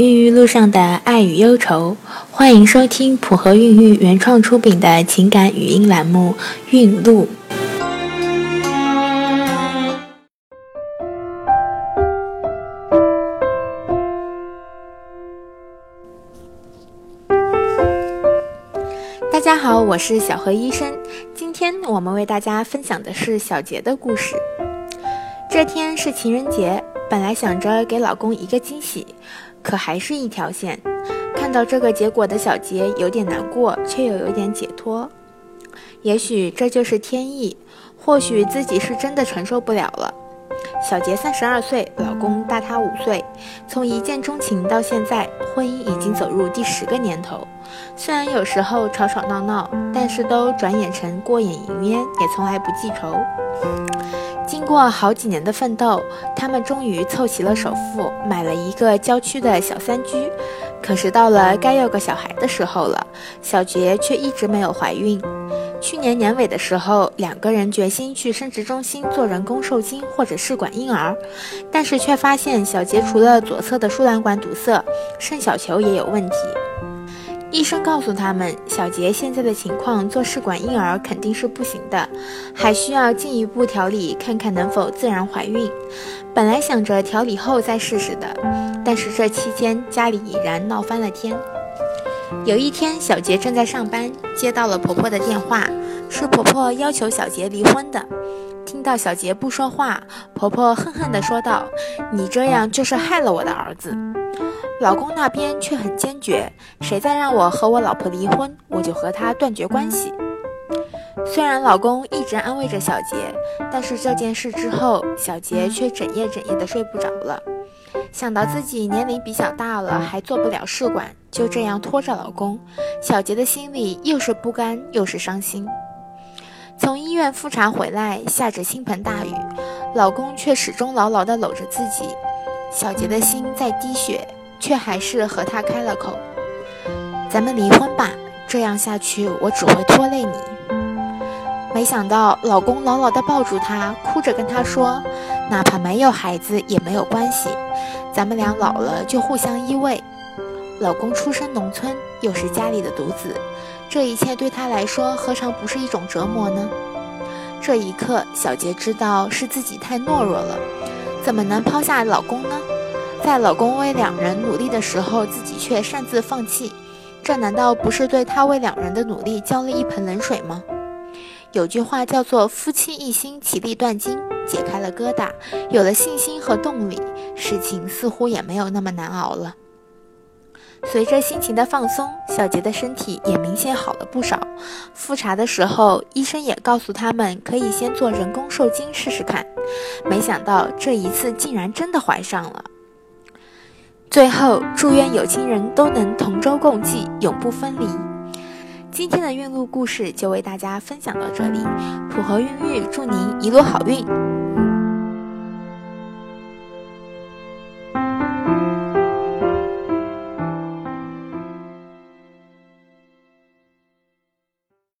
孕育路上的爱与忧愁，欢迎收听普和孕育原创出品的情感语音栏目《孕路》。大家好，我是小何医生。今天我们为大家分享的是小杰的故事。这天是情人节，本来想着给老公一个惊喜。可还是一条线，看到这个结果的小杰有点难过，却又有点解脱。也许这就是天意，或许自己是真的承受不了了。小杰三十二岁，老公大她五岁，从一见钟情到现在，婚姻已经走入第十个年头。虽然有时候吵吵闹闹，但是都转眼成过眼云烟，也从来不记仇。经过好几年的奋斗，他们终于凑齐了首付，买了一个郊区的小三居。可是到了该要个小孩的时候了，小杰却一直没有怀孕。去年年尾的时候，两个人决心去生殖中心做人工受精或者试管婴儿，但是却发现小杰除了左侧的输卵管堵塞，肾小球也有问题。医生告诉他们，小杰现在的情况做试管婴儿肯定是不行的，还需要进一步调理，看看能否自然怀孕。本来想着调理后再试试的，但是这期间家里已然闹翻了天。有一天，小杰正在上班，接到了婆婆的电话，是婆婆要求小杰离婚的。听到小杰不说话，婆婆恨恨地说道：“你这样就是害了我的儿子。”老公那边却很坚决，谁再让我和我老婆离婚，我就和他断绝关系。虽然老公一直安慰着小杰，但是这件事之后，小杰却整夜整夜的睡不着了。想到自己年龄比较大了，还做不了试管，就这样拖着老公，小杰的心里又是不甘又是伤心。从医院复查回来，下着倾盆大雨，老公却始终牢牢地搂着自己，小杰的心在滴血。却还是和他开了口：“咱们离婚吧，这样下去我只会拖累你。”没想到老公牢牢地抱住她，哭着跟她说：“哪怕没有孩子也没有关系，咱们俩老了就互相依偎。”老公出身农村，又是家里的独子，这一切对他来说何尝不是一种折磨呢？这一刻，小杰知道是自己太懦弱了，怎么能抛下老公呢？在老公为两人努力的时候，自己却擅自放弃，这难道不是对他为两人的努力浇了一盆冷水吗？有句话叫做“夫妻一心，其利断金”，解开了疙瘩，有了信心和动力，事情似乎也没有那么难熬了。随着心情的放松，小杰的身体也明显好了不少。复查的时候，医生也告诉他们可以先做人工受精试试看。没想到这一次竟然真的怀上了。最后，祝愿有情人都能同舟共济，永不分离。今天的孕路故事就为大家分享到这里，普和孕育祝您一路好运。